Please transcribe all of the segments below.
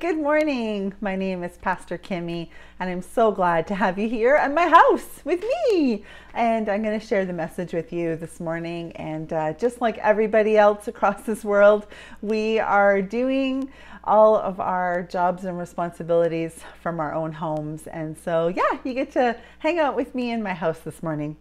Good morning. My name is Pastor Kimi, and I'm so glad to have you here at my house with me. And I'm going to share the message with you this morning. And uh, just like everybody else across this world, we are doing all of our jobs and responsibilities from our own homes. And so, yeah, you get to hang out with me in my house this morning.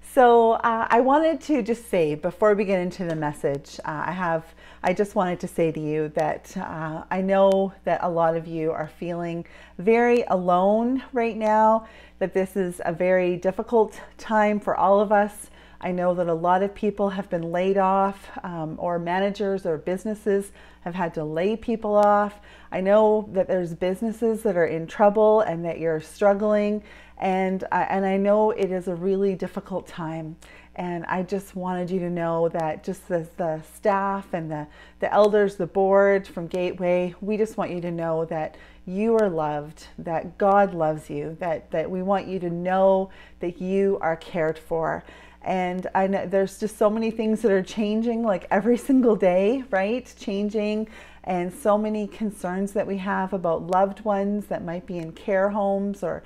So, uh, I wanted to just say before we get into the message, uh, I have I just wanted to say to you that uh, I know that a lot of you are feeling very alone right now, that this is a very difficult time for all of us. I know that a lot of people have been laid off, um, or managers or businesses have had to lay people off. I know that there's businesses that are in trouble and that you're struggling, and, uh, and I know it is a really difficult time. And I just wanted you to know that just as the staff and the, the elders, the board from Gateway, we just want you to know that you are loved, that God loves you, that, that we want you to know that you are cared for. And I know there's just so many things that are changing like every single day, right? Changing and so many concerns that we have about loved ones that might be in care homes or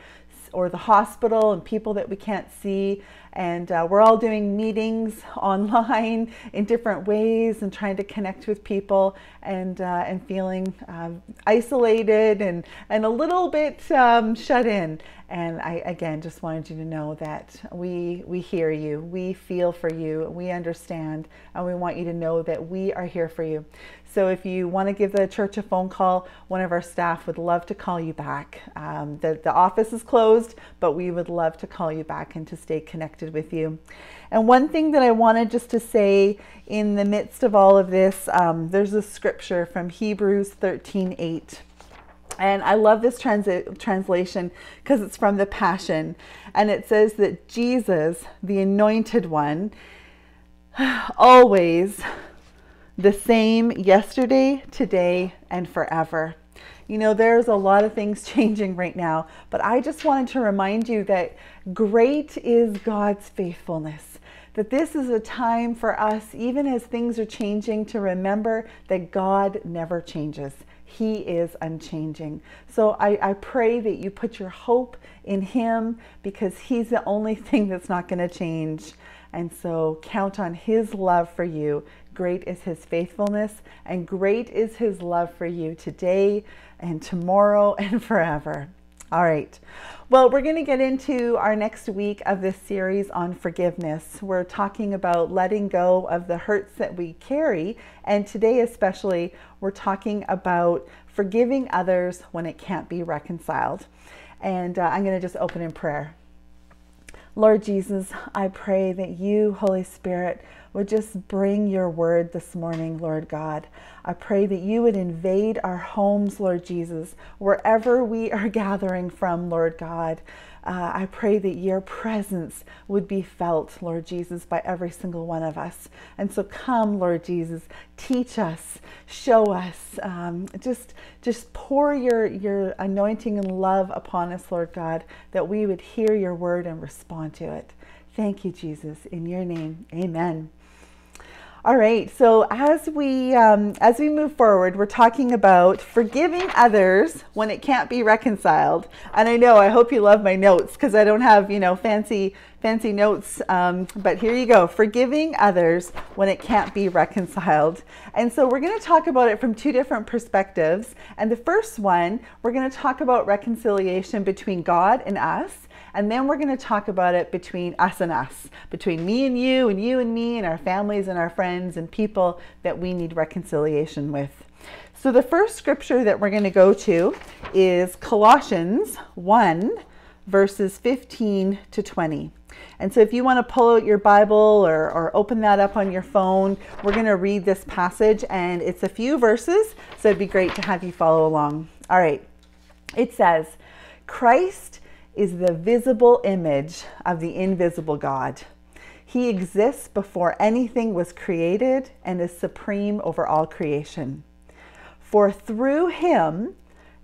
or the hospital and people that we can't see. And uh, we're all doing meetings online in different ways and trying to connect with people and, uh, and feeling uh, isolated and, and a little bit um, shut in. And I, again, just wanted you to know that we, we hear you, we feel for you, we understand, and we want you to know that we are here for you. So if you want to give the church a phone call, one of our staff would love to call you back. Um, the, the office is closed, but we would love to call you back and to stay connected with you. And one thing that I wanted just to say in the midst of all of this, um, there's a scripture from Hebrews 13 8. And I love this trans- translation because it's from the Passion. And it says that Jesus, the anointed one, always the same yesterday, today, and forever. You know, there's a lot of things changing right now, but I just wanted to remind you that great is God's faithfulness. That this is a time for us, even as things are changing, to remember that God never changes. He is unchanging. So I, I pray that you put your hope in Him because He's the only thing that's not going to change. And so count on His love for you Great is his faithfulness, and great is his love for you today and tomorrow and forever. All right. Well, we're going to get into our next week of this series on forgiveness. We're talking about letting go of the hurts that we carry. And today, especially, we're talking about forgiving others when it can't be reconciled. And uh, I'm going to just open in prayer. Lord Jesus, I pray that you, Holy Spirit, would just bring your word this morning, Lord God. I pray that you would invade our homes, Lord Jesus, wherever we are gathering from, Lord God. Uh, I pray that your presence would be felt, Lord Jesus, by every single one of us. And so come, Lord Jesus, teach us, show us, um, just, just pour your, your anointing and love upon us, Lord God, that we would hear your word and respond to it. Thank you, Jesus. In your name, amen. All right. So as we um, as we move forward, we're talking about forgiving others when it can't be reconciled. And I know I hope you love my notes because I don't have you know fancy fancy notes. Um, but here you go. Forgiving others when it can't be reconciled. And so we're going to talk about it from two different perspectives. And the first one, we're going to talk about reconciliation between God and us. And then we're going to talk about it between us and us, between me and you, and you and me, and our families and our friends and people that we need reconciliation with. So the first scripture that we're going to go to is Colossians 1, verses 15 to 20. And so if you want to pull out your Bible or, or open that up on your phone, we're going to read this passage and it's a few verses, so it'd be great to have you follow along. All right. It says, Christ is the visible image of the invisible God. He exists before anything was created and is supreme over all creation. For through him,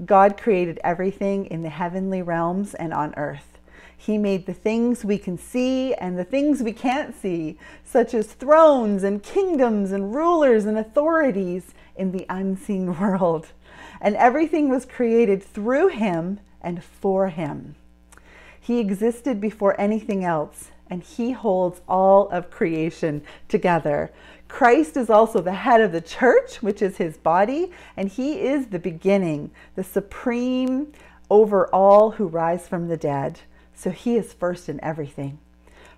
God created everything in the heavenly realms and on earth. He made the things we can see and the things we can't see, such as thrones and kingdoms and rulers and authorities in the unseen world. And everything was created through him and for him. He existed before anything else, and he holds all of creation together. Christ is also the head of the church, which is his body, and he is the beginning, the supreme over all who rise from the dead. So he is first in everything.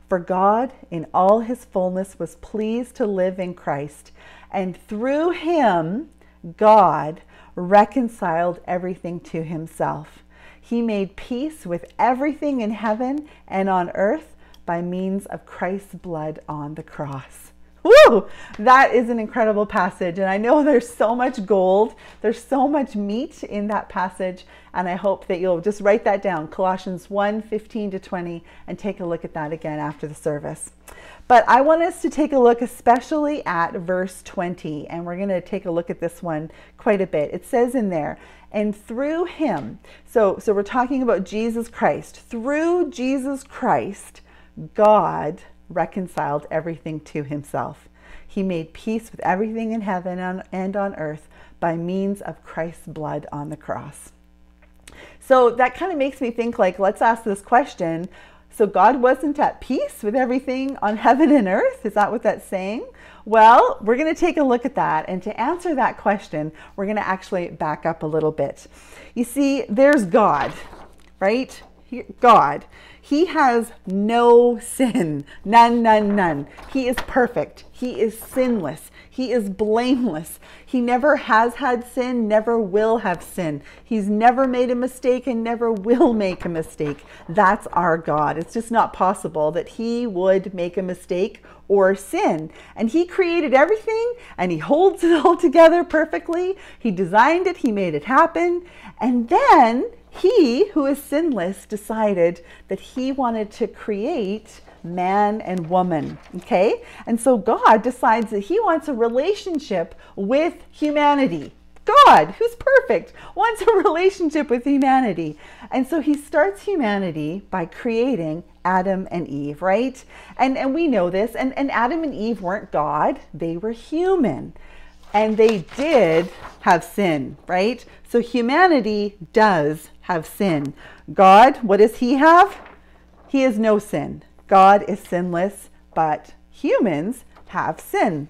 For God, in all his fullness, was pleased to live in Christ, and through him, God reconciled everything to himself. He made peace with everything in heaven and on earth by means of Christ's blood on the cross. Woo! That is an incredible passage. And I know there's so much gold, there's so much meat in that passage. And I hope that you'll just write that down Colossians 1 15 to 20 and take a look at that again after the service. But I want us to take a look especially at verse 20. And we're going to take a look at this one quite a bit. It says in there, and through him, so, so we're talking about Jesus Christ, through Jesus Christ, God reconciled everything to himself. He made peace with everything in heaven and on earth by means of Christ's blood on the cross. So that kind of makes me think like, let's ask this question. So God wasn't at peace with everything on heaven and earth? Is that what that's saying? Well, we're going to take a look at that. And to answer that question, we're going to actually back up a little bit. You see, there's God, right? God. He has no sin. None, none, none. He is perfect. He is sinless. He is blameless. He never has had sin, never will have sin. He's never made a mistake and never will make a mistake. That's our God. It's just not possible that He would make a mistake or sin. And He created everything and He holds it all together perfectly. He designed it, He made it happen. And then he, who is sinless, decided that he wanted to create man and woman. Okay? And so God decides that he wants a relationship with humanity. God, who's perfect, wants a relationship with humanity. And so he starts humanity by creating Adam and Eve, right? And, and we know this. And, and Adam and Eve weren't God, they were human. And they did have sin, right? So humanity does have sin. God, what does he have? He is no sin. God is sinless, but humans have sin.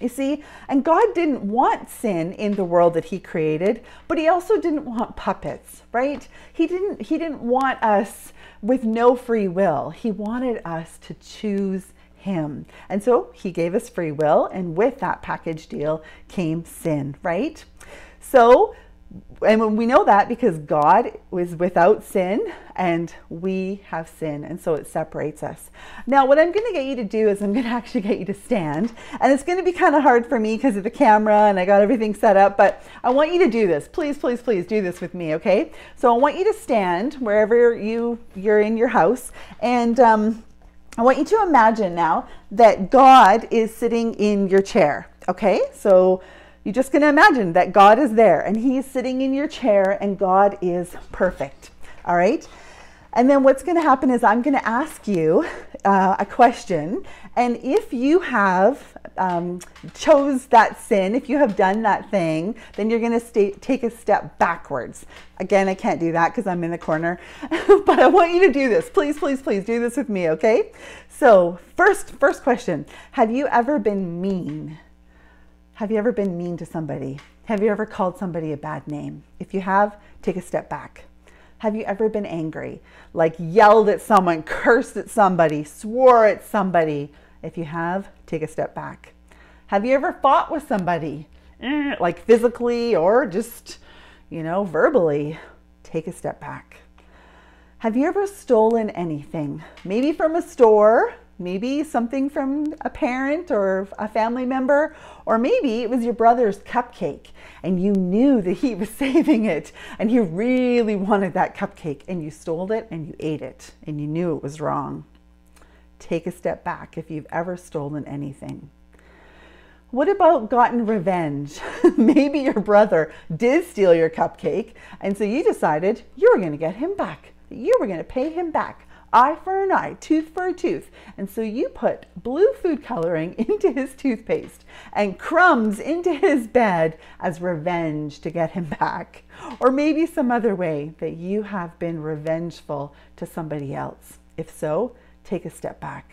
You see, and God didn't want sin in the world that he created, but he also didn't want puppets, right? He didn't he didn't want us with no free will. He wanted us to choose him. And so he gave us free will, and with that package deal came sin, right? So and we know that because God was without sin and we have sin, and so it separates us. Now, what I'm going to get you to do is I'm going to actually get you to stand, and it's going to be kind of hard for me because of the camera and I got everything set up, but I want you to do this. Please, please, please do this with me, okay? So I want you to stand wherever you you're in your house, and um, I want you to imagine now that God is sitting in your chair, okay? So you're just going to imagine that God is there and He's sitting in your chair and God is perfect. All right. And then what's going to happen is I'm going to ask you uh, a question. And if you have um, chose that sin, if you have done that thing, then you're going to take a step backwards. Again, I can't do that because I'm in the corner, but I want you to do this. Please, please, please do this with me, okay? So first, first question, have you ever been mean? Have you ever been mean to somebody? Have you ever called somebody a bad name? If you have, take a step back. Have you ever been angry? Like yelled at someone, cursed at somebody, swore at somebody? If you have, take a step back. Have you ever fought with somebody? Eh, like physically or just, you know, verbally? Take a step back. Have you ever stolen anything? Maybe from a store, maybe something from a parent or a family member, or maybe it was your brother's cupcake and you knew that he was saving it and he really wanted that cupcake and you stole it and you ate it and you knew it was wrong. Take a step back if you've ever stolen anything. What about gotten revenge? maybe your brother did steal your cupcake and so you decided you were going to get him back. You were going to pay him back eye for an eye, tooth for a tooth. And so you put blue food coloring into his toothpaste and crumbs into his bed as revenge to get him back. Or maybe some other way that you have been revengeful to somebody else. If so, take a step back.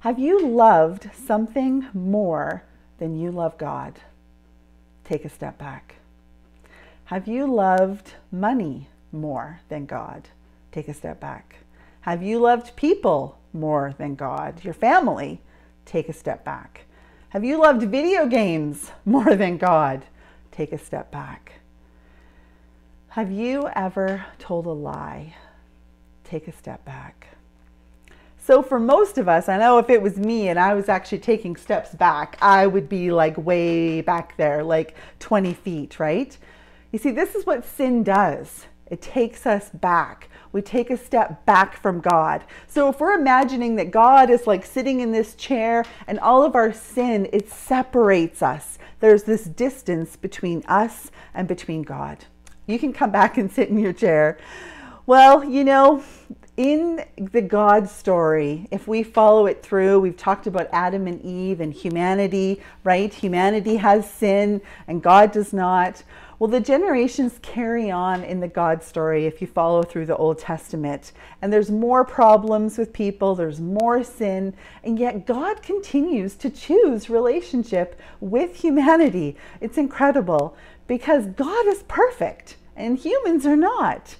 Have you loved something more than you love God? Take a step back. Have you loved money more than God? Take a step back. Have you loved people more than God? Your family? Take a step back. Have you loved video games more than God? Take a step back. Have you ever told a lie? Take a step back. So, for most of us, I know if it was me and I was actually taking steps back, I would be like way back there, like 20 feet, right? You see, this is what sin does it takes us back. We take a step back from God. So if we're imagining that God is like sitting in this chair and all of our sin, it separates us. There's this distance between us and between God. You can come back and sit in your chair. Well, you know, in the God story, if we follow it through, we've talked about Adam and Eve and humanity, right? Humanity has sin and God does not. Well, the generations carry on in the God story if you follow through the Old Testament. And there's more problems with people, there's more sin, and yet God continues to choose relationship with humanity. It's incredible because God is perfect and humans are not.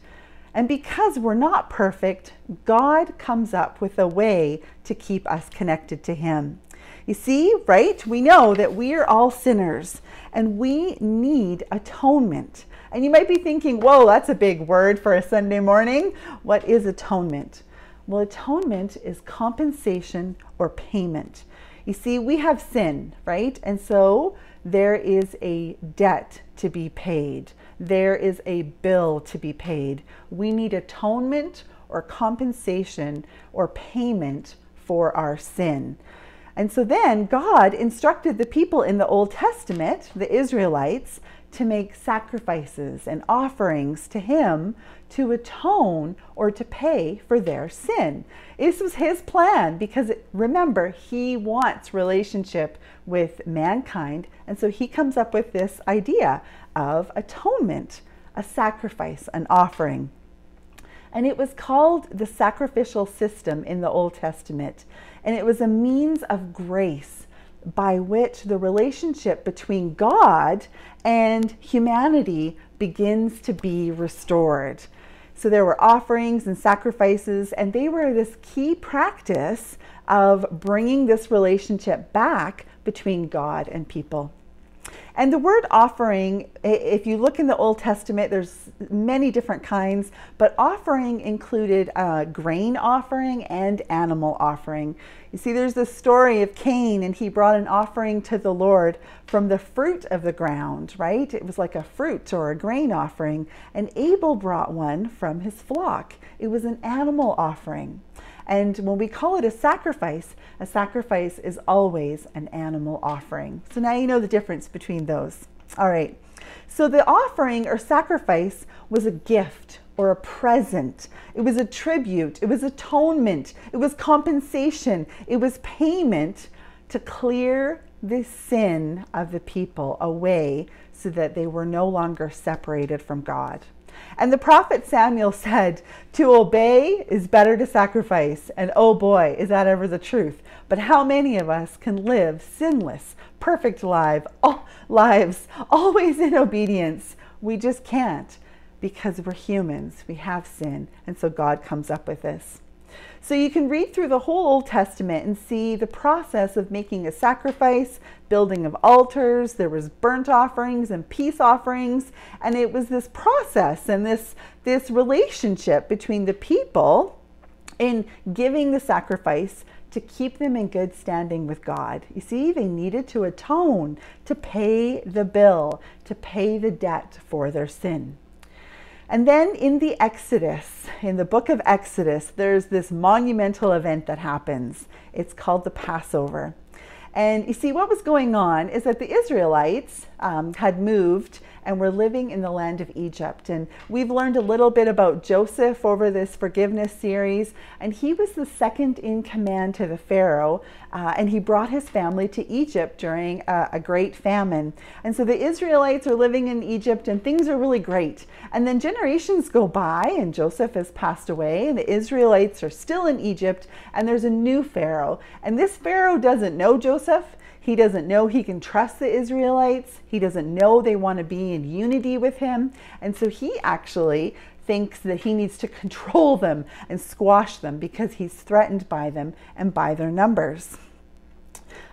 And because we're not perfect, God comes up with a way to keep us connected to Him. You see, right? We know that we are all sinners and we need atonement. And you might be thinking, whoa, that's a big word for a Sunday morning. What is atonement? Well, atonement is compensation or payment. You see, we have sin, right? And so there is a debt to be paid, there is a bill to be paid. We need atonement or compensation or payment for our sin. And so then God instructed the people in the Old Testament, the Israelites, to make sacrifices and offerings to Him to atone or to pay for their sin. This was His plan because remember, He wants relationship with mankind. And so He comes up with this idea of atonement, a sacrifice, an offering. And it was called the sacrificial system in the Old Testament. And it was a means of grace by which the relationship between God and humanity begins to be restored. So there were offerings and sacrifices, and they were this key practice of bringing this relationship back between God and people. And the word offering, if you look in the Old Testament, there's many different kinds, but offering included a grain offering and animal offering. You see, there's this story of Cain, and he brought an offering to the Lord from the fruit of the ground, right? It was like a fruit or a grain offering. And Abel brought one from his flock, it was an animal offering. And when we call it a sacrifice, a sacrifice is always an animal offering. So now you know the difference between those. All right. So the offering or sacrifice was a gift or a present. It was a tribute. It was atonement. It was compensation. It was payment to clear the sin of the people away so that they were no longer separated from God. And the prophet Samuel said, To obey is better to sacrifice. And oh boy, is that ever the truth. But how many of us can live sinless, perfect life, lives, always in obedience? We just can't because we're humans. We have sin. And so God comes up with this. So you can read through the whole Old Testament and see the process of making a sacrifice, building of altars, there was burnt offerings and peace offerings, and it was this process and this this relationship between the people in giving the sacrifice to keep them in good standing with God. You see, they needed to atone, to pay the bill, to pay the debt for their sin. And then in the Exodus, in the book of Exodus, there's this monumental event that happens. It's called the Passover. And you see, what was going on is that the Israelites um, had moved and we're living in the land of Egypt. And we've learned a little bit about Joseph over this forgiveness series, and he was the second in command to the Pharaoh, uh, and he brought his family to Egypt during a, a great famine. And so the Israelites are living in Egypt, and things are really great. And then generations go by, and Joseph has passed away, and the Israelites are still in Egypt, and there's a new Pharaoh. And this Pharaoh doesn't know Joseph. He doesn't know he can trust the Israelites. He doesn't know they want to be in unity with him. And so he actually thinks that he needs to control them and squash them because he's threatened by them and by their numbers.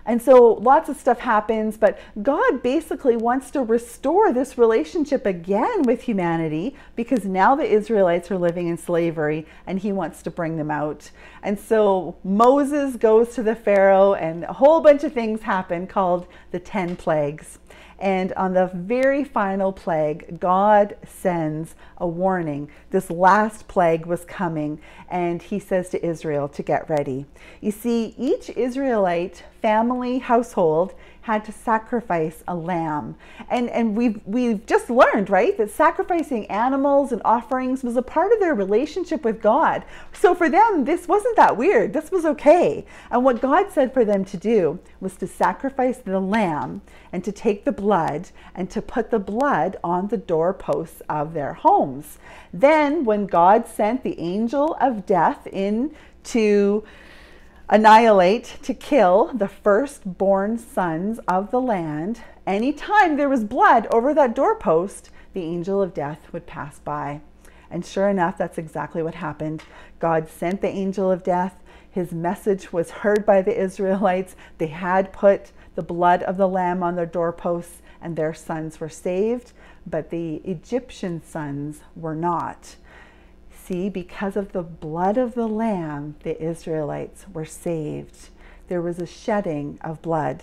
And so lots of stuff happens, but God basically wants to restore this relationship again with humanity because now the Israelites are living in slavery and he wants to bring them out. And so Moses goes to the Pharaoh and a whole bunch of things happen called the 10 plagues. And on the very final plague, God sends a warning. This last plague was coming, and he says to Israel to get ready. You see, each Israelite family household had to sacrifice a lamb. And, and we've, we've just learned, right, that sacrificing animals and offerings was a part of their relationship with God. So for them, this wasn't that weird. This was okay. And what God said for them to do was to sacrifice the lamb and to take the blood and to put the blood on the doorposts of their homes. Then, when God sent the angel of death in to annihilate, to kill the firstborn sons of the land. Anytime there was blood over that doorpost, the angel of death would pass by. And sure enough, that's exactly what happened. God sent the angel of death. His message was heard by the Israelites. They had put the blood of the lamb on their doorposts, and their sons were saved, but the Egyptian sons were not. See, because of the blood of the Lamb, the Israelites were saved. There was a shedding of blood.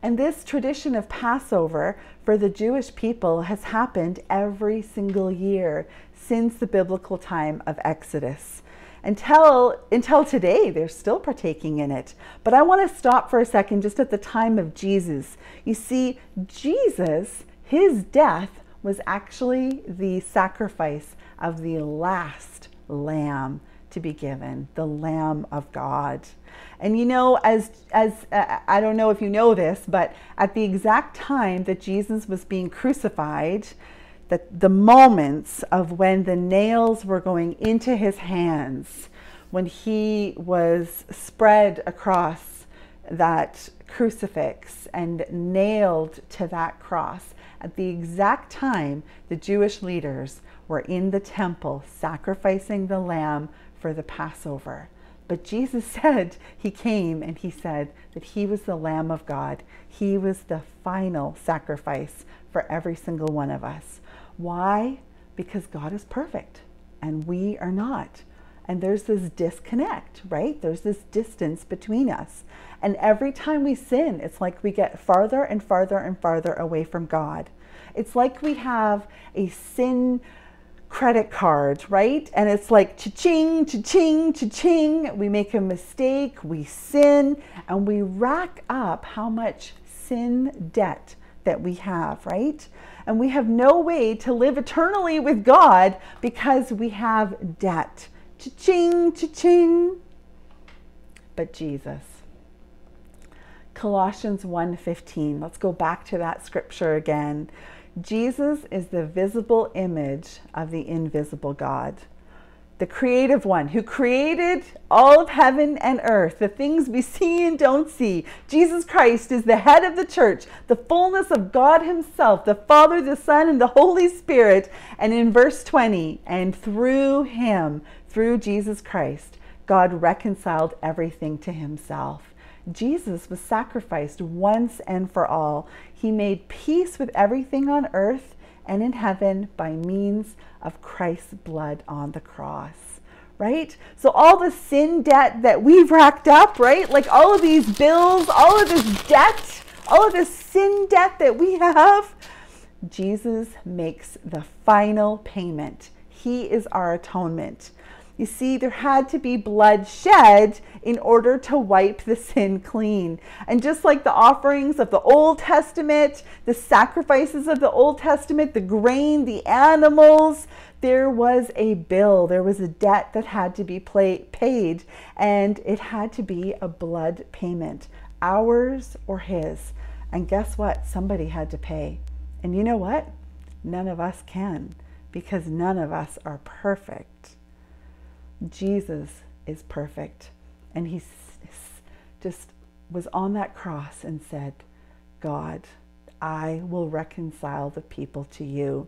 And this tradition of Passover for the Jewish people has happened every single year since the biblical time of Exodus. Until, until today, they're still partaking in it. But I want to stop for a second just at the time of Jesus. You see, Jesus, his death was actually the sacrifice of the last lamb to be given, the Lamb of God. And you know, as as uh, I don't know if you know this, but at the exact time that Jesus was being crucified, that the moments of when the nails were going into his hands, when he was spread across that crucifix and nailed to that cross, at the exact time the Jewish leaders were in the temple sacrificing the lamb for the Passover. But Jesus said, He came and He said that He was the Lamb of God. He was the final sacrifice for every single one of us. Why? Because God is perfect and we are not. And there's this disconnect, right? There's this distance between us. And every time we sin, it's like we get farther and farther and farther away from God. It's like we have a sin credit card, right? And it's like cha-ching, cha-ching, cha-ching. We make a mistake, we sin, and we rack up how much sin debt that we have, right? And we have no way to live eternally with God because we have debt. Cha-ching, cha-ching. But Jesus. Colossians 1:15. Let's go back to that scripture again. Jesus is the visible image of the invisible God, the creative one who created all of heaven and earth, the things we see and don't see. Jesus Christ is the head of the church, the fullness of God Himself, the Father, the Son, and the Holy Spirit. And in verse 20, and through Him, through Jesus Christ, God reconciled everything to Himself. Jesus was sacrificed once and for all. He made peace with everything on earth and in heaven by means of Christ's blood on the cross. Right? So, all the sin debt that we've racked up, right? Like all of these bills, all of this debt, all of this sin debt that we have, Jesus makes the final payment. He is our atonement. You see, there had to be blood shed in order to wipe the sin clean. And just like the offerings of the Old Testament, the sacrifices of the Old Testament, the grain, the animals, there was a bill, there was a debt that had to be paid, and it had to be a blood payment, ours or his. And guess what? Somebody had to pay. And you know what? None of us can because none of us are perfect. Jesus is perfect. And he just was on that cross and said, God, I will reconcile the people to you,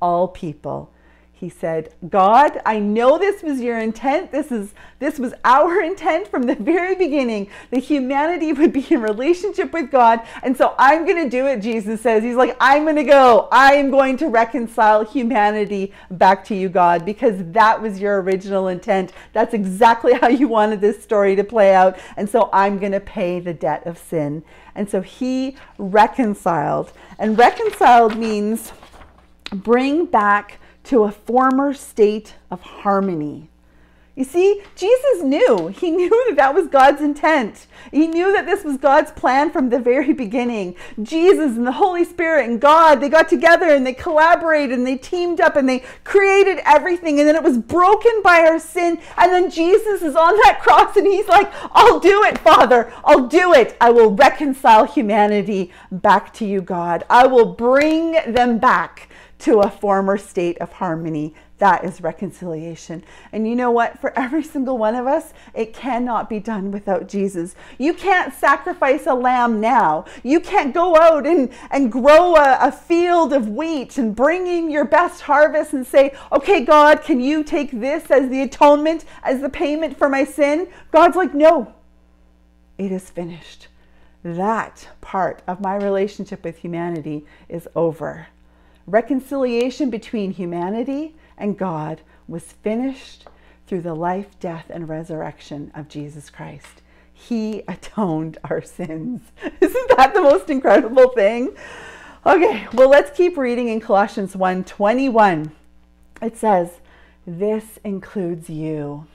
all people he said, God, I know this was your intent. This is this was our intent from the very beginning that humanity would be in relationship with God. And so I'm going to do it, Jesus says. He's like, I'm going to go. I am going to reconcile humanity back to you, God, because that was your original intent. That's exactly how you wanted this story to play out. And so I'm going to pay the debt of sin. And so he reconciled. And reconciled means bring back to a former state of harmony. You see, Jesus knew. He knew that that was God's intent. He knew that this was God's plan from the very beginning. Jesus and the Holy Spirit and God, they got together and they collaborated and they teamed up and they created everything. And then it was broken by our sin. And then Jesus is on that cross and he's like, I'll do it, Father. I'll do it. I will reconcile humanity back to you, God. I will bring them back to a former state of harmony. That is reconciliation. And you know what? For every single one of us, it cannot be done without Jesus. You can't sacrifice a lamb now. You can't go out and, and grow a, a field of wheat and bring in your best harvest and say, okay, God, can you take this as the atonement, as the payment for my sin? God's like, no, it is finished. That part of my relationship with humanity is over reconciliation between humanity and God was finished through the life, death, and resurrection of Jesus Christ. He atoned our sins. Isn't that the most incredible thing? Okay, well, let's keep reading in Colossians 1 21. It says, This includes you.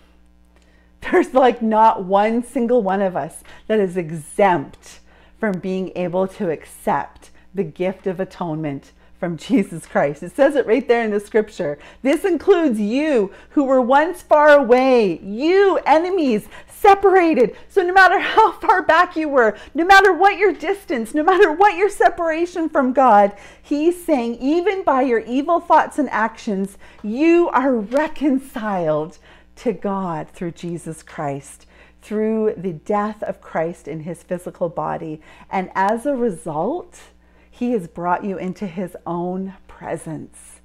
There's like not one single one of us that is exempt from being able to accept the gift of atonement from Jesus Christ. It says it right there in the scripture. This includes you who were once far away, you enemies separated. So no matter how far back you were, no matter what your distance, no matter what your separation from God, he's saying even by your evil thoughts and actions, you are reconciled to God through Jesus Christ through the death of Christ in his physical body. And as a result, he has brought you into His own presence.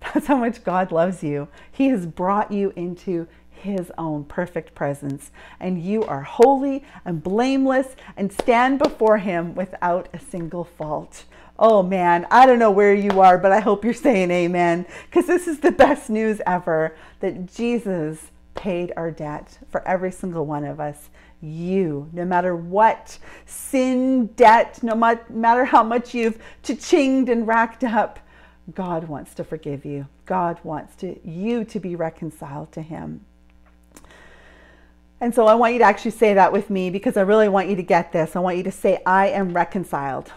That's how much God loves you. He has brought you into His own perfect presence, and you are holy and blameless and stand before Him without a single fault. Oh man, I don't know where you are, but I hope you're saying amen because this is the best news ever that Jesus paid our debt for every single one of us you, no matter what sin, debt, no matter how much you've cha-chinged and racked up, God wants to forgive you. God wants to, you to be reconciled to Him. And so I want you to actually say that with me because I really want you to get this. I want you to say, I am reconciled.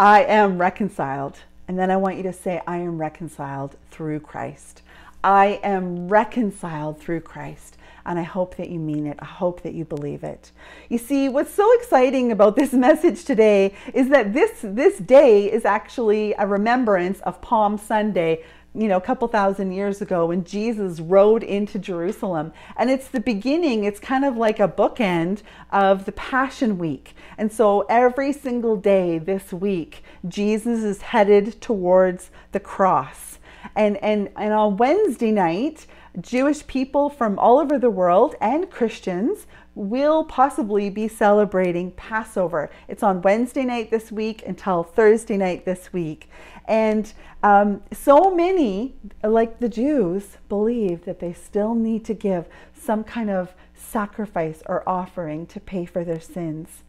I am reconciled. And then I want you to say, I am reconciled through Christ. I am reconciled through Christ and I hope that you mean it. I hope that you believe it. You see, what's so exciting about this message today is that this, this day is actually a remembrance of Palm Sunday, you know, a couple thousand years ago when Jesus rode into Jerusalem. And it's the beginning, it's kind of like a bookend of the Passion Week. And so every single day this week, Jesus is headed towards the cross. And, and, and on Wednesday night, Jewish people from all over the world and Christians will possibly be celebrating Passover. It's on Wednesday night this week until Thursday night this week. And um, so many, like the Jews, believe that they still need to give some kind of sacrifice or offering to pay for their sins.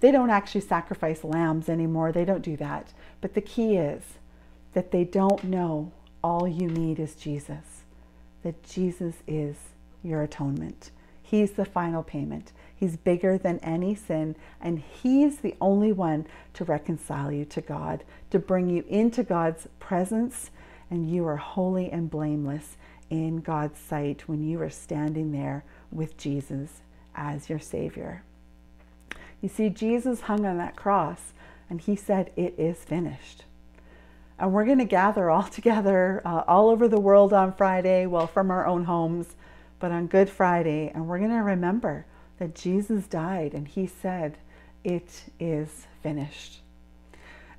They don't actually sacrifice lambs anymore, they don't do that. But the key is that they don't know all you need is Jesus that Jesus is your atonement. He's the final payment. He's bigger than any sin, and He's the only one to reconcile you to God, to bring you into God's presence, and you are holy and blameless in God's sight when you are standing there with Jesus as your Savior. You see, Jesus hung on that cross, and He said, It is finished. And we're going to gather all together uh, all over the world on Friday, well, from our own homes, but on Good Friday, and we're going to remember that Jesus died and he said, It is finished.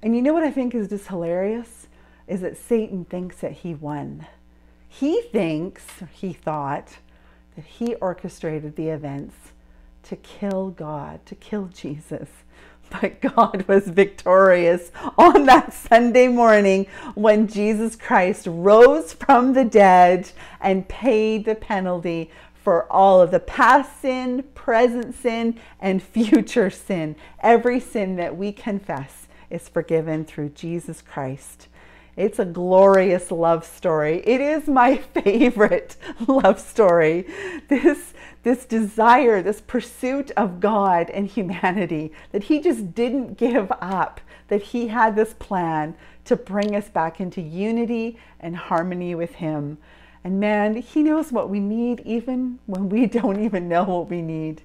And you know what I think is just hilarious? Is that Satan thinks that he won. He thinks, he thought, that he orchestrated the events to kill God, to kill Jesus. But God was victorious on that Sunday morning when Jesus Christ rose from the dead and paid the penalty for all of the past sin, present sin, and future sin. Every sin that we confess is forgiven through Jesus Christ. It's a glorious love story. It is my favorite love story. This, this desire, this pursuit of God and humanity, that He just didn't give up, that He had this plan to bring us back into unity and harmony with Him. And man, He knows what we need even when we don't even know what we need.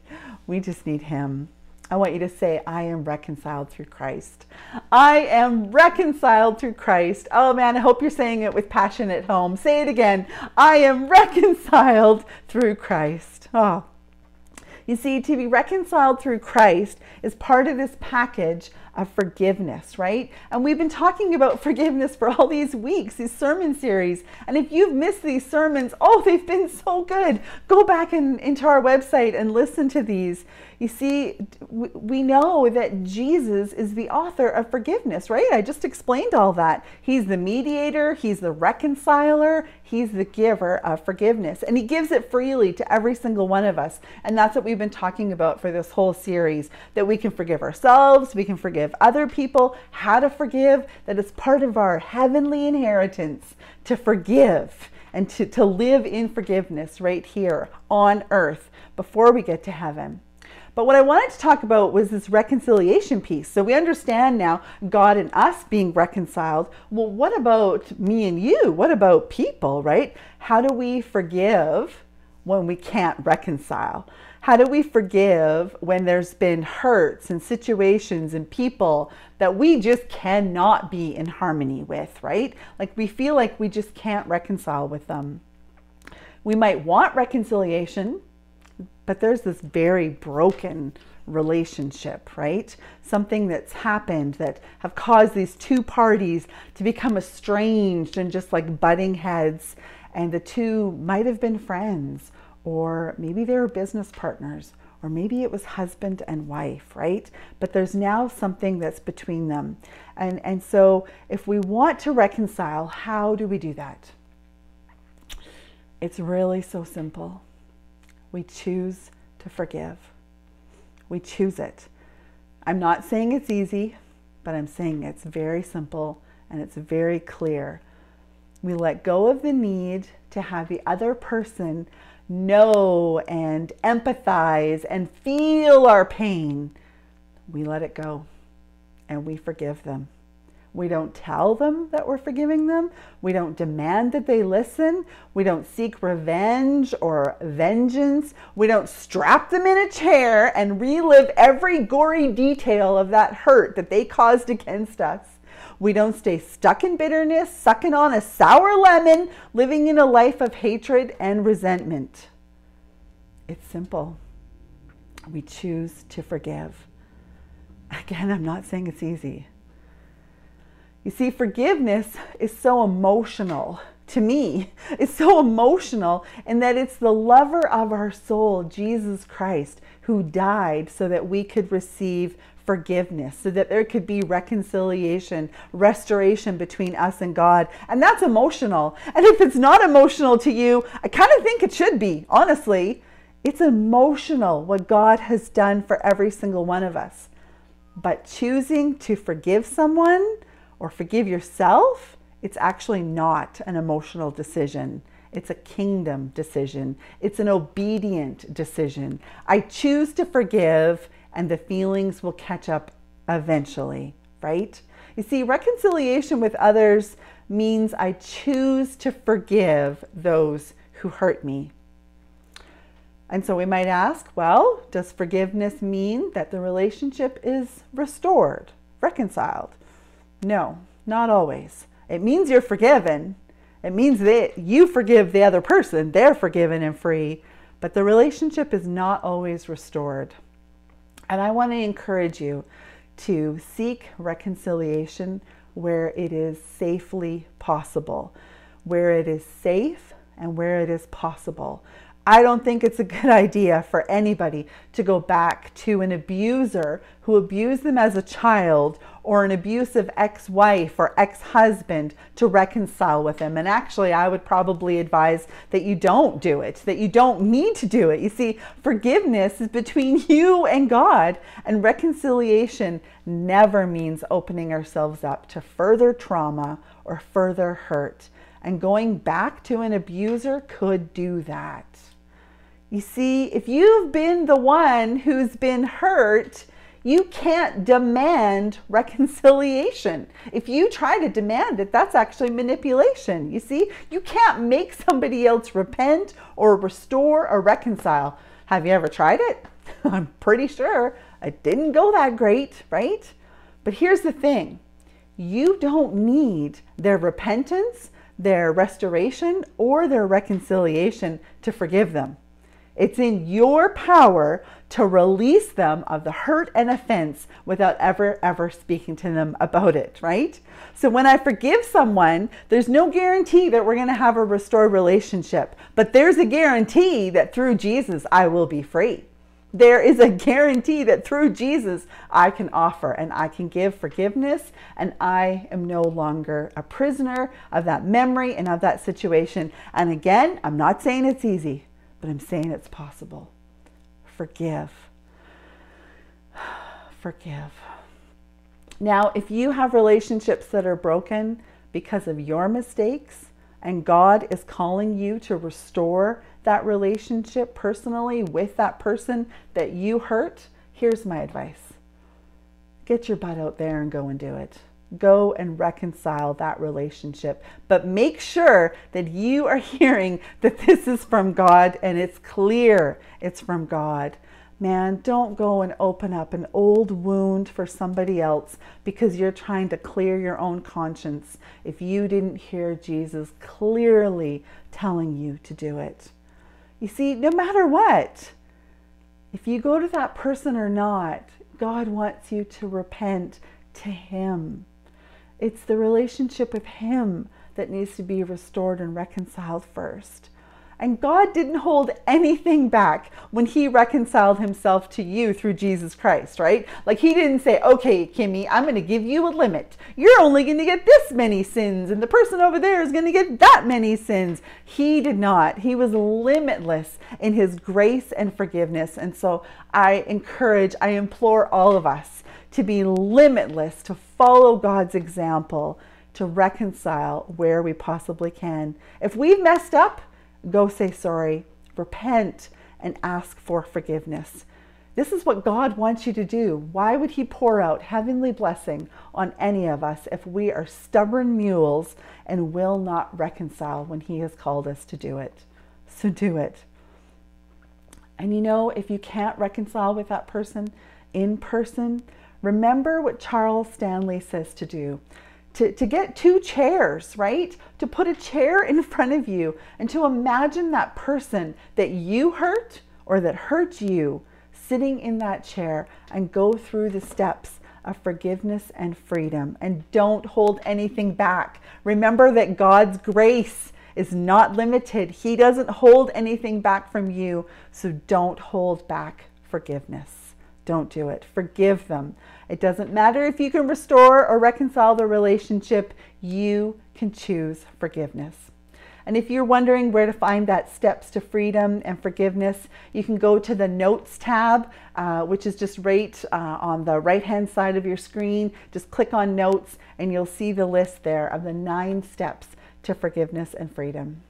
We just need Him. I want you to say, I am reconciled through Christ. I am reconciled through Christ. Oh man, I hope you're saying it with passion at home. Say it again. I am reconciled through Christ. Oh. You see, to be reconciled through Christ is part of this package of forgiveness, right? And we've been talking about forgiveness for all these weeks, these sermon series. And if you've missed these sermons, oh, they've been so good. Go back and into our website and listen to these. You see, we know that Jesus is the author of forgiveness, right? I just explained all that. He's the mediator, he's the reconciler, he's the giver of forgiveness, and he gives it freely to every single one of us. And that's what we've been talking about for this whole series that we can forgive ourselves, we can forgive other people, how to forgive, that it's part of our heavenly inheritance to forgive and to, to live in forgiveness right here on earth before we get to heaven. But what I wanted to talk about was this reconciliation piece. So we understand now God and us being reconciled. Well, what about me and you? What about people, right? How do we forgive when we can't reconcile? How do we forgive when there's been hurts and situations and people that we just cannot be in harmony with, right? Like we feel like we just can't reconcile with them. We might want reconciliation, but there's this very broken relationship, right? Something that's happened that have caused these two parties to become estranged and just like butting heads. And the two might have been friends, or maybe they were business partners, or maybe it was husband and wife, right? But there's now something that's between them. And, and so if we want to reconcile, how do we do that? It's really so simple. We choose to forgive. We choose it. I'm not saying it's easy, but I'm saying it's very simple and it's very clear. We let go of the need to have the other person know and empathize and feel our pain. We let it go and we forgive them. We don't tell them that we're forgiving them. We don't demand that they listen. We don't seek revenge or vengeance. We don't strap them in a chair and relive every gory detail of that hurt that they caused against us. We don't stay stuck in bitterness, sucking on a sour lemon, living in a life of hatred and resentment. It's simple. We choose to forgive. Again, I'm not saying it's easy. You see, forgiveness is so emotional to me. It's so emotional in that it's the lover of our soul, Jesus Christ, who died so that we could receive forgiveness, so that there could be reconciliation, restoration between us and God. And that's emotional. And if it's not emotional to you, I kind of think it should be, honestly. It's emotional what God has done for every single one of us. But choosing to forgive someone, or forgive yourself, it's actually not an emotional decision. It's a kingdom decision. It's an obedient decision. I choose to forgive, and the feelings will catch up eventually, right? You see, reconciliation with others means I choose to forgive those who hurt me. And so we might ask, well, does forgiveness mean that the relationship is restored, reconciled? No, not always. It means you're forgiven. It means that you forgive the other person, they're forgiven and free, but the relationship is not always restored. And I want to encourage you to seek reconciliation where it is safely possible, where it is safe and where it is possible. I don't think it's a good idea for anybody to go back to an abuser who abused them as a child or an abusive ex wife or ex husband to reconcile with them. And actually, I would probably advise that you don't do it, that you don't need to do it. You see, forgiveness is between you and God, and reconciliation never means opening ourselves up to further trauma or further hurt. And going back to an abuser could do that. You see, if you've been the one who's been hurt, you can't demand reconciliation. If you try to demand it, that's actually manipulation. You see, you can't make somebody else repent or restore or reconcile. Have you ever tried it? I'm pretty sure it didn't go that great, right? But here's the thing you don't need their repentance, their restoration, or their reconciliation to forgive them. It's in your power to release them of the hurt and offense without ever, ever speaking to them about it, right? So when I forgive someone, there's no guarantee that we're going to have a restored relationship, but there's a guarantee that through Jesus, I will be free. There is a guarantee that through Jesus, I can offer and I can give forgiveness, and I am no longer a prisoner of that memory and of that situation. And again, I'm not saying it's easy but I'm saying it's possible. Forgive. Forgive. Now, if you have relationships that are broken because of your mistakes, and God is calling you to restore that relationship personally with that person that you hurt, here's my advice get your butt out there and go and do it go and reconcile that relationship. But make sure that you are hearing that this is from God and it's clear it's from God. Man, don't go and open up an old wound for somebody else because you're trying to clear your own conscience if you didn't hear Jesus clearly telling you to do it. You see, no matter what, if you go to that person or not, God wants you to repent to Him. It's the relationship with Him that needs to be restored and reconciled first. And God didn't hold anything back when He reconciled Himself to you through Jesus Christ, right? Like He didn't say, okay, Kimi, I'm going to give you a limit. You're only going to get this many sins, and the person over there is going to get that many sins. He did not. He was limitless in His grace and forgiveness. And so I encourage, I implore all of us to be limitless, to follow God's example, to reconcile where we possibly can. If we've messed up, go say sorry, repent, and ask for forgiveness. This is what God wants you to do. Why would He pour out heavenly blessing on any of us if we are stubborn mules and will not reconcile when He has called us to do it? So do it. And you know, if you can't reconcile with that person in person, Remember what Charles Stanley says to do. To, to get two chairs, right? To put a chair in front of you and to imagine that person that you hurt or that hurt you sitting in that chair and go through the steps of forgiveness and freedom. And don't hold anything back. Remember that God's grace is not limited, He doesn't hold anything back from you. So don't hold back forgiveness. Don't do it. Forgive them. It doesn't matter if you can restore or reconcile the relationship, you can choose forgiveness. And if you're wondering where to find that steps to freedom and forgiveness, you can go to the Notes tab, uh, which is just right uh, on the right hand side of your screen. Just click on Notes, and you'll see the list there of the nine steps to forgiveness and freedom.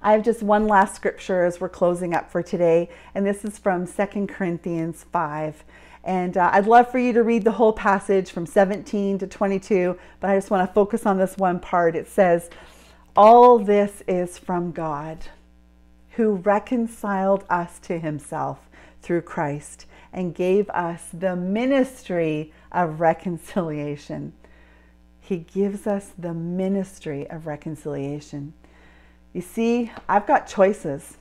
I have just one last scripture as we're closing up for today, and this is from Second Corinthians 5. And uh, I'd love for you to read the whole passage from 17 to 22, but I just want to focus on this one part. It says, All this is from God, who reconciled us to himself through Christ and gave us the ministry of reconciliation. He gives us the ministry of reconciliation. You see, I've got choices,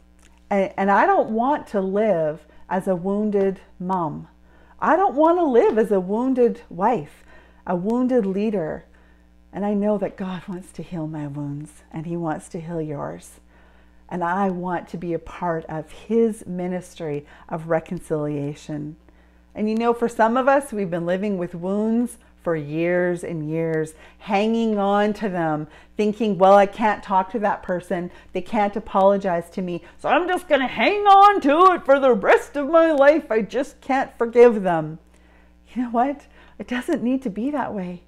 and, and I don't want to live as a wounded mom. I don't want to live as a wounded wife, a wounded leader. And I know that God wants to heal my wounds and He wants to heal yours. And I want to be a part of His ministry of reconciliation. And you know, for some of us, we've been living with wounds for years and years, hanging on to them, thinking, well, I can't talk to that person. They can't apologize to me. So I'm just going to hang on to it for the rest of my life. I just can't forgive them. You know what? It doesn't need to be that way.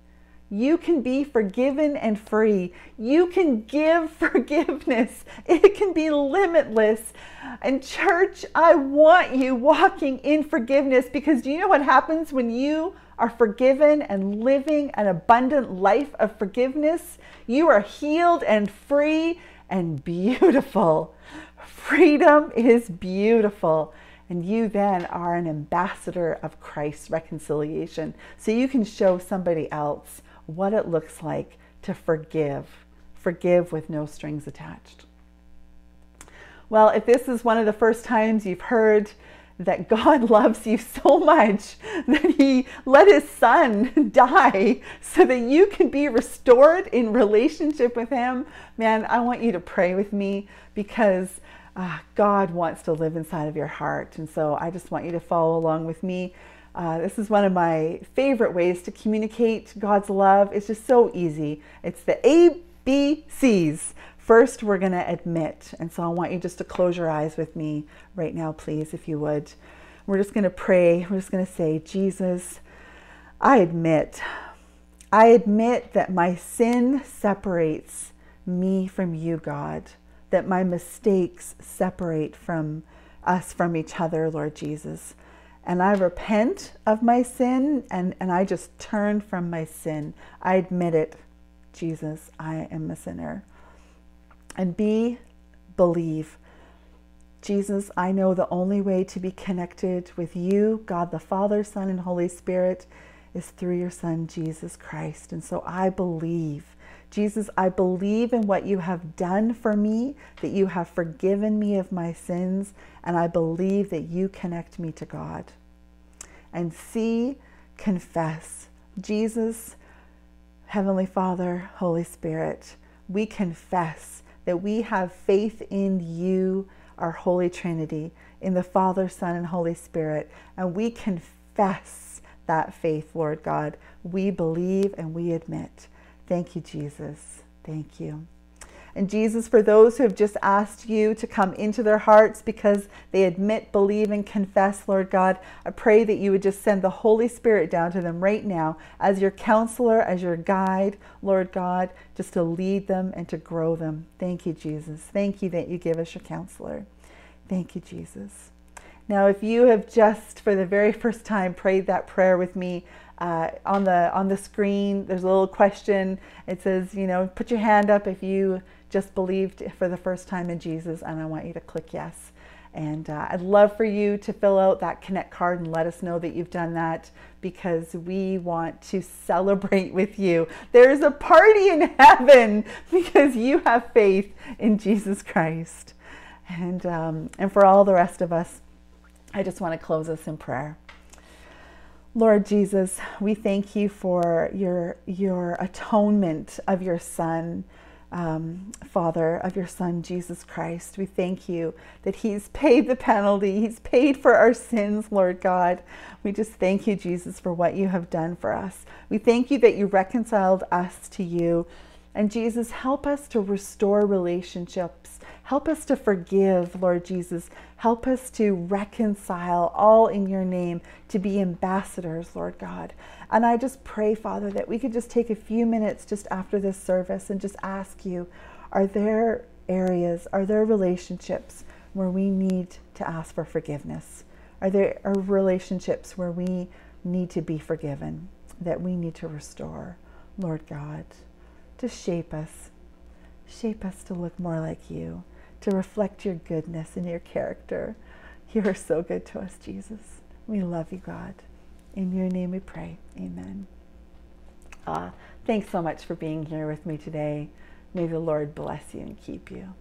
You can be forgiven and free. You can give forgiveness. It can be limitless. And, church, I want you walking in forgiveness because do you know what happens when you are forgiven and living an abundant life of forgiveness? You are healed and free and beautiful. Freedom is beautiful. And you then are an ambassador of Christ's reconciliation. So you can show somebody else what it looks like to forgive, forgive with no strings attached. Well, if this is one of the first times you've heard that God loves you so much that he let his son die so that you can be restored in relationship with him, man, I want you to pray with me because uh, God wants to live inside of your heart. And so I just want you to follow along with me uh, this is one of my favorite ways to communicate God's love. It's just so easy. It's the ABCs. First, we're going to admit. And so I want you just to close your eyes with me right now, please, if you would. We're just going to pray. We're just going to say, Jesus, I admit. I admit that my sin separates me from you, God, that my mistakes separate from us from each other, Lord Jesus and I repent of my sin and, and I just turn from my sin. I admit it. Jesus, I am a sinner. And B, believe. Jesus, I know the only way to be connected with you, God the Father, Son, and Holy Spirit, is through your Son, Jesus Christ. And so I believe. Jesus, I believe in what you have done for me, that you have forgiven me of my sins, and I believe that you connect me to God. And C, confess. Jesus, Heavenly Father, Holy Spirit, we confess that we have faith in you, our Holy Trinity, in the Father, Son, and Holy Spirit, and we confess that faith, Lord God. We believe and we admit. Thank you, Jesus. Thank you. And Jesus, for those who have just asked you to come into their hearts because they admit, believe, and confess, Lord God, I pray that you would just send the Holy Spirit down to them right now as your counselor, as your guide, Lord God, just to lead them and to grow them. Thank you, Jesus. Thank you that you give us your counselor. Thank you, Jesus. Now, if you have just for the very first time prayed that prayer with me, uh, on the on the screen there's a little question it says you know put your hand up if you just believed for the first time in jesus and i want you to click yes. And uh, i'd love for you to fill out that connect card and let us know that you've done that because we want to celebrate with you. There's a party in heaven because you have faith in jesus christ. And um, and for all the rest of us i just want to close us in prayer. Lord Jesus, we thank you for your, your atonement of your Son, um, Father, of your Son, Jesus Christ. We thank you that He's paid the penalty, He's paid for our sins, Lord God. We just thank you, Jesus, for what you have done for us. We thank you that you reconciled us to you. And Jesus, help us to restore relationships Help us to forgive, Lord Jesus. Help us to reconcile all in your name, to be ambassadors, Lord God. And I just pray, Father, that we could just take a few minutes just after this service and just ask you, are there areas, are there relationships where we need to ask for forgiveness? Are there are relationships where we need to be forgiven, that we need to restore? Lord God, to shape us, shape us to look more like you, to reflect your goodness and your character. You are so good to us, Jesus. We love you, God. In your name we pray. Amen. Uh, thanks so much for being here with me today. May the Lord bless you and keep you.